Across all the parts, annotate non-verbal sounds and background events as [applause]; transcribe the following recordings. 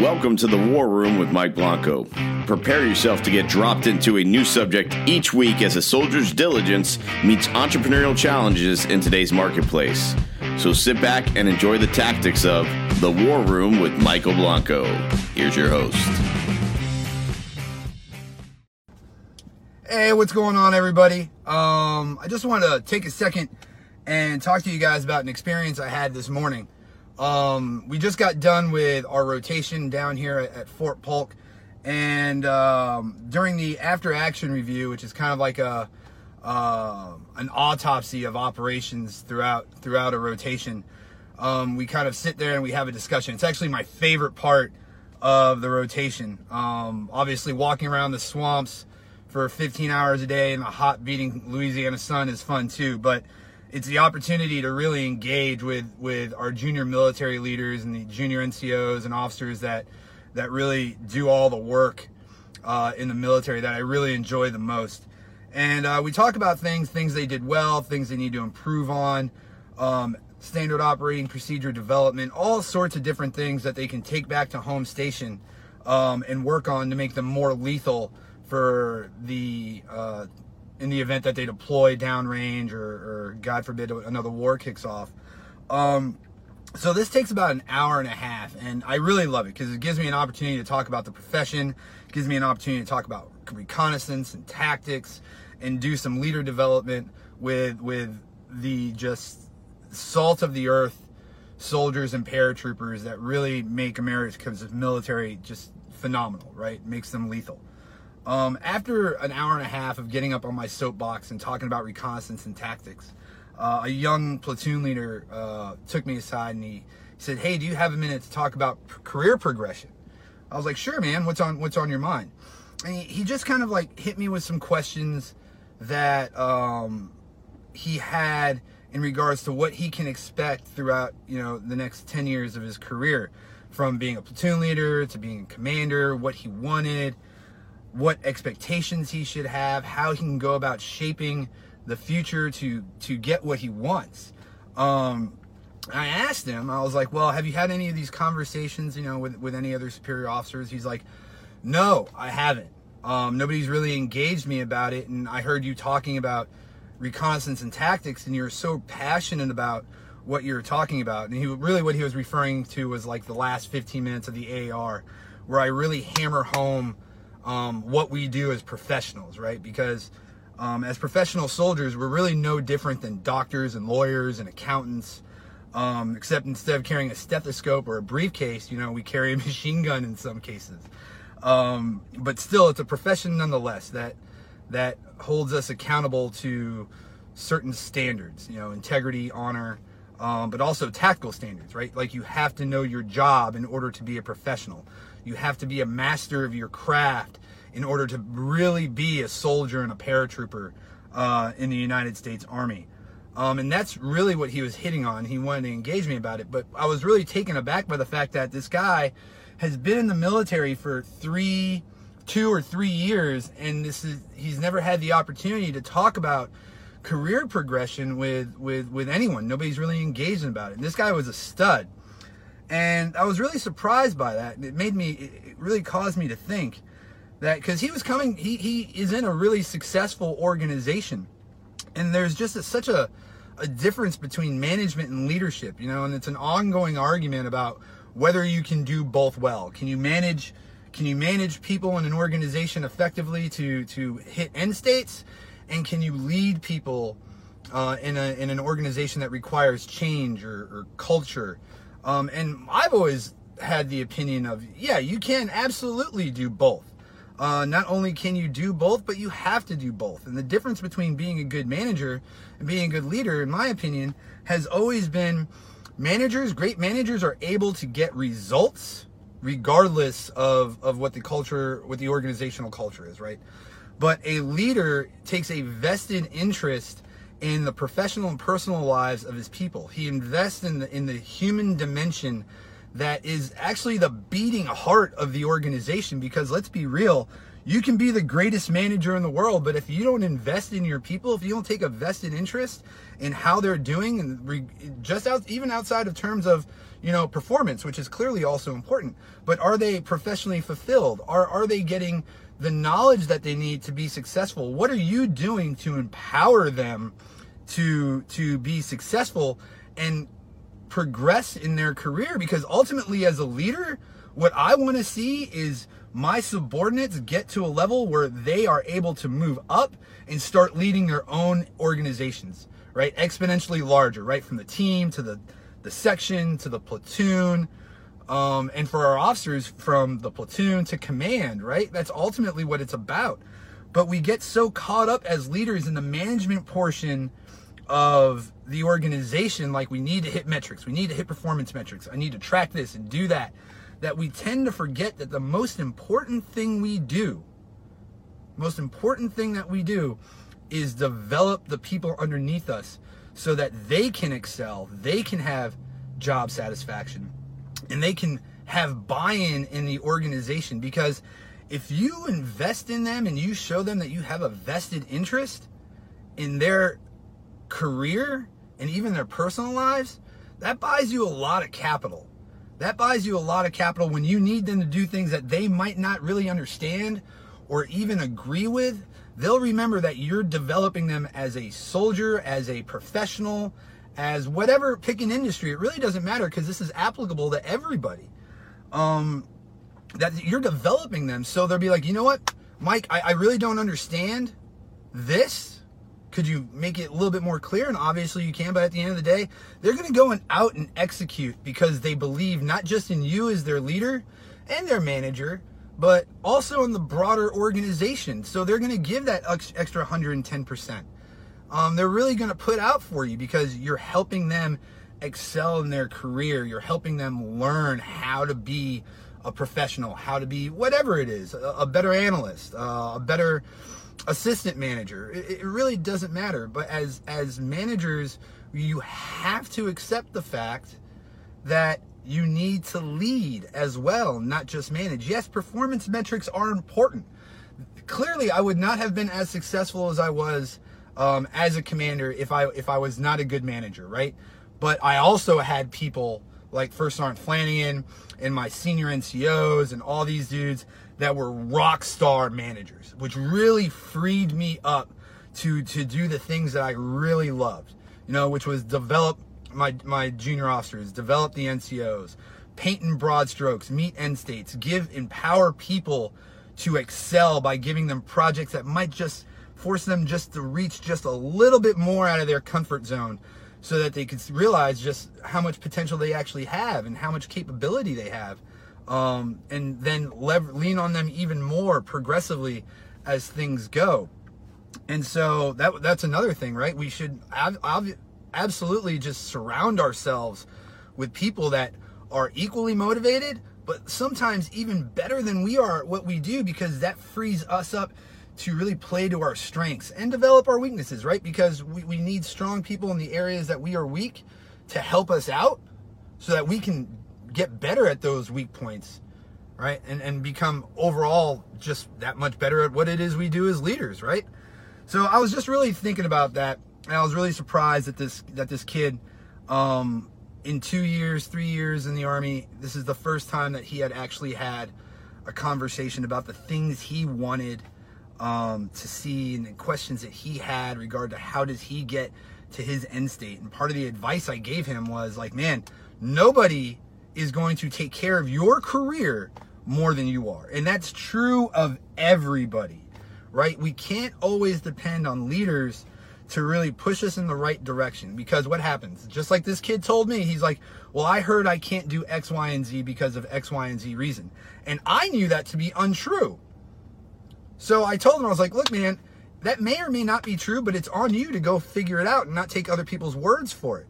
Welcome to the War Room with Mike Blanco. Prepare yourself to get dropped into a new subject each week as a soldier's diligence meets entrepreneurial challenges in today's marketplace. So sit back and enjoy the tactics of the War Room with Michael Blanco. Here's your host. Hey, what's going on, everybody? Um, I just wanted to take a second and talk to you guys about an experience I had this morning. Um, we just got done with our rotation down here at, at Fort Polk, and um, during the after action review, which is kind of like a uh, an autopsy of operations throughout throughout a rotation, um, we kind of sit there and we have a discussion. It's actually my favorite part of the rotation. Um, obviously, walking around the swamps for 15 hours a day in the hot beating Louisiana sun is fun too, but it's the opportunity to really engage with with our junior military leaders and the junior NCOs and officers that that really do all the work uh, in the military that I really enjoy the most. And uh, we talk about things, things they did well, things they need to improve on, um, standard operating procedure development, all sorts of different things that they can take back to home station um, and work on to make them more lethal for the uh, in the event that they deploy downrange or, or God forbid another war kicks off. Um, so this takes about an hour and a half, and I really love it because it gives me an opportunity to talk about the profession, gives me an opportunity to talk about reconnaissance and tactics, and do some leader development with with the just salt of the earth soldiers and paratroopers that really make America's military just phenomenal, right? Makes them lethal. Um, after an hour and a half of getting up on my soapbox and talking about reconnaissance and tactics, uh, a young platoon leader uh, took me aside and he said, "Hey, do you have a minute to talk about p- career progression?" I was like, "Sure, man. What's on What's on your mind?" And he, he just kind of like hit me with some questions that um, he had in regards to what he can expect throughout, you know, the next ten years of his career, from being a platoon leader to being a commander, what he wanted what expectations he should have, how he can go about shaping the future to to get what he wants. Um, I asked him, I was like, "Well, have you had any of these conversations, you know, with with any other superior officers?" He's like, "No, I haven't. Um, nobody's really engaged me about it, and I heard you talking about reconnaissance and tactics, and you're so passionate about." what you're talking about and he really what he was referring to was like the last 15 minutes of the AR where I really hammer home um, what we do as professionals, right? Because um, as professional soldiers, we're really no different than doctors and lawyers and accountants. Um, except instead of carrying a stethoscope or a briefcase, you know, we carry a [laughs] machine gun in some cases. Um, but still, it's a profession nonetheless that that holds us accountable to certain standards, you know, integrity, honor, um, but also tactical standards, right? Like you have to know your job in order to be a professional. You have to be a master of your craft in order to really be a soldier and a paratrooper uh, in the United States Army. Um, and that's really what he was hitting on. He wanted to engage me about it. But I was really taken aback by the fact that this guy has been in the military for three, two or three years, and this is he's never had the opportunity to talk about career progression with with with anyone. Nobody's really engaging about it. And this guy was a stud. And I was really surprised by that. It made me, it really caused me to think that because he was coming, he, he is in a really successful organization. And there's just a, such a, a difference between management and leadership, you know, and it's an ongoing argument about whether you can do both well. Can you manage, can you manage people in an organization effectively to, to hit end states? And can you lead people uh, in, a, in an organization that requires change or, or culture? Um, and I've always had the opinion of, yeah, you can absolutely do both. Uh, not only can you do both, but you have to do both. And the difference between being a good manager and being a good leader, in my opinion, has always been managers, great managers are able to get results regardless of, of what the culture, what the organizational culture is, right? But a leader takes a vested interest in the professional and personal lives of his people. He invests in the in the human dimension that is actually the beating heart of the organization because let's be real, You can be the greatest manager in the world, but if you don't invest in your people, if you don't take a vested interest in how they're doing, and re- just out, even outside of terms of you know performance, which is clearly also important, but are they professionally fulfilled? Are are they getting the knowledge that they need to be successful? What are you doing to empower them to to be successful and progress in their career? Because ultimately, as a leader, what I want to see is my subordinates get to a level where they are able to move up and start leading their own organizations, right? Exponentially larger, right? From the team to the, the section to the platoon. Um, and for our officers, from the platoon to command, right? That's ultimately what it's about. But we get so caught up as leaders in the management portion of the organization, like we need to hit metrics, we need to hit performance metrics, I need to track this and do that that we tend to forget that the most important thing we do, most important thing that we do is develop the people underneath us so that they can excel, they can have job satisfaction, and they can have buy-in in the organization because if you invest in them and you show them that you have a vested interest in their career and even their personal lives, that buys you a lot of capital that buys you a lot of capital when you need them to do things that they might not really understand or even agree with. They'll remember that you're developing them as a soldier, as a professional, as whatever, pick an industry. It really doesn't matter because this is applicable to everybody. Um, that you're developing them. So they'll be like, you know what, Mike, I, I really don't understand this could you make it a little bit more clear? And obviously you can, but at the end of the day, they're going to go and out and execute because they believe not just in you as their leader and their manager, but also in the broader organization. So they're going to give that extra 110%. Um, they're really going to put out for you because you're helping them excel in their career. You're helping them learn how to be a professional, how to be whatever it is, a, a better analyst, uh, a better assistant manager. It, it really doesn't matter. But as as managers, you have to accept the fact that you need to lead as well, not just manage. Yes, performance metrics are important. Clearly, I would not have been as successful as I was um, as a commander if I if I was not a good manager, right? But I also had people like First Sergeant Flanagan and my senior NCOs and all these dudes that were rock star managers, which really freed me up to to do the things that I really loved. You know, which was develop my my junior officers, develop the NCOs, paint in broad strokes, meet end states, give empower people to excel by giving them projects that might just force them just to reach just a little bit more out of their comfort zone so that they could realize just how much potential they actually have and how much capability they have um, and then lean on them even more progressively as things go. And so that that's another thing, right? We should ab- ab- absolutely just surround ourselves with people that are equally motivated, but sometimes even better than we are at what we do because that frees us up to really play to our strengths and develop our weaknesses, right? Because we, we need strong people in the areas that we are weak to help us out so that we can get better at those weak points, right? And and become overall just that much better at what it is we do as leaders, right? So I was just really thinking about that, and I was really surprised that this that this kid, um, in two years, three years in the army, this is the first time that he had actually had a conversation about the things he wanted um, to see and questions that he had regard to how does he get to his end state. And part of the advice I gave him was like, man, nobody is going to take care of your career more than you are. And that's true of everybody, right? We can't always depend on leaders to really push us in the right direction because what happens? Just like this kid told me, he's like, Well, I heard I can't do X, Y, and Z because of X, Y, and Z reason. And I knew that to be untrue. So I told him, I was like, Look, man, that may or may not be true, but it's on you to go figure it out and not take other people's words for it.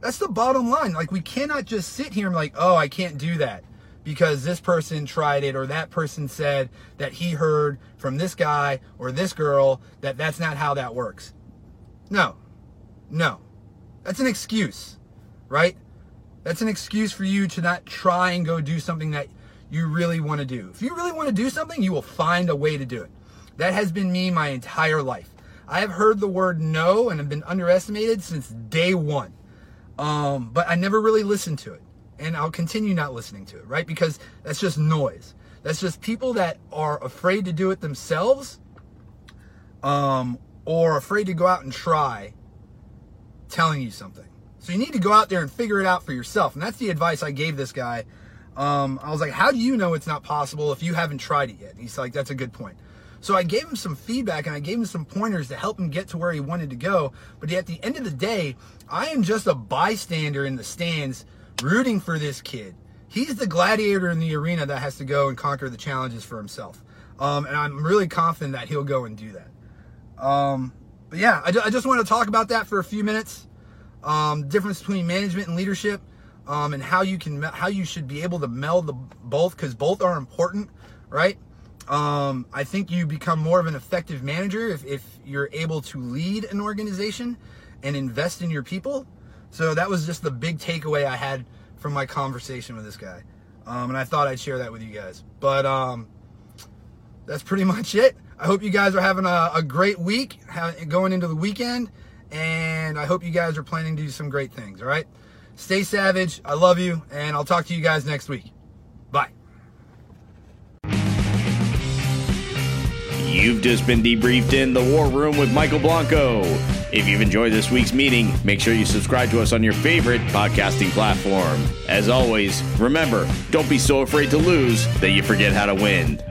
That's the bottom line. Like, we cannot just sit here and like, oh, I can't do that because this person tried it or that person said that he heard from this guy or this girl that that's not how that works. No, no. That's an excuse, right? That's an excuse for you to not try and go do something that you really want to do. If you really want to do something, you will find a way to do it. That has been me my entire life. I have heard the word no and have been underestimated since day one. Um, but I never really listened to it. And I'll continue not listening to it, right? Because that's just noise. That's just people that are afraid to do it themselves um, or afraid to go out and try telling you something. So you need to go out there and figure it out for yourself. And that's the advice I gave this guy. Um, I was like, how do you know it's not possible if you haven't tried it yet? He's like, that's a good point. So I gave him some feedback and I gave him some pointers to help him get to where he wanted to go. But at the end of the day, I am just a bystander in the stands rooting for this kid. He's the gladiator in the arena that has to go and conquer the challenges for himself. Um, and I'm really confident that he'll go and do that. Um, but yeah, I, I, just want to talk about that for a few minutes. Um, difference between management and leadership, um, and how you can how you should be able to meld the both because both are important, right? Um, I think you become more of an effective manager if, if you're able to lead an organization and invest in your people. So that was just the big takeaway I had from my conversation with this guy. Um, and I thought I'd share that with you guys. But um, that's pretty [laughs] much it. I hope you guys are having a, a great week going into the weekend. And I hope you guys are planning to do some great things. All right. Stay savage. I love you. And I'll talk to you guys next week. Bye. You've just been debriefed in the War Room with Michael Blanco. If you've enjoyed this week's meeting, make sure you subscribe to us on your favorite podcasting platform. As always, remember, don't be so afraid to lose that you forget how to win.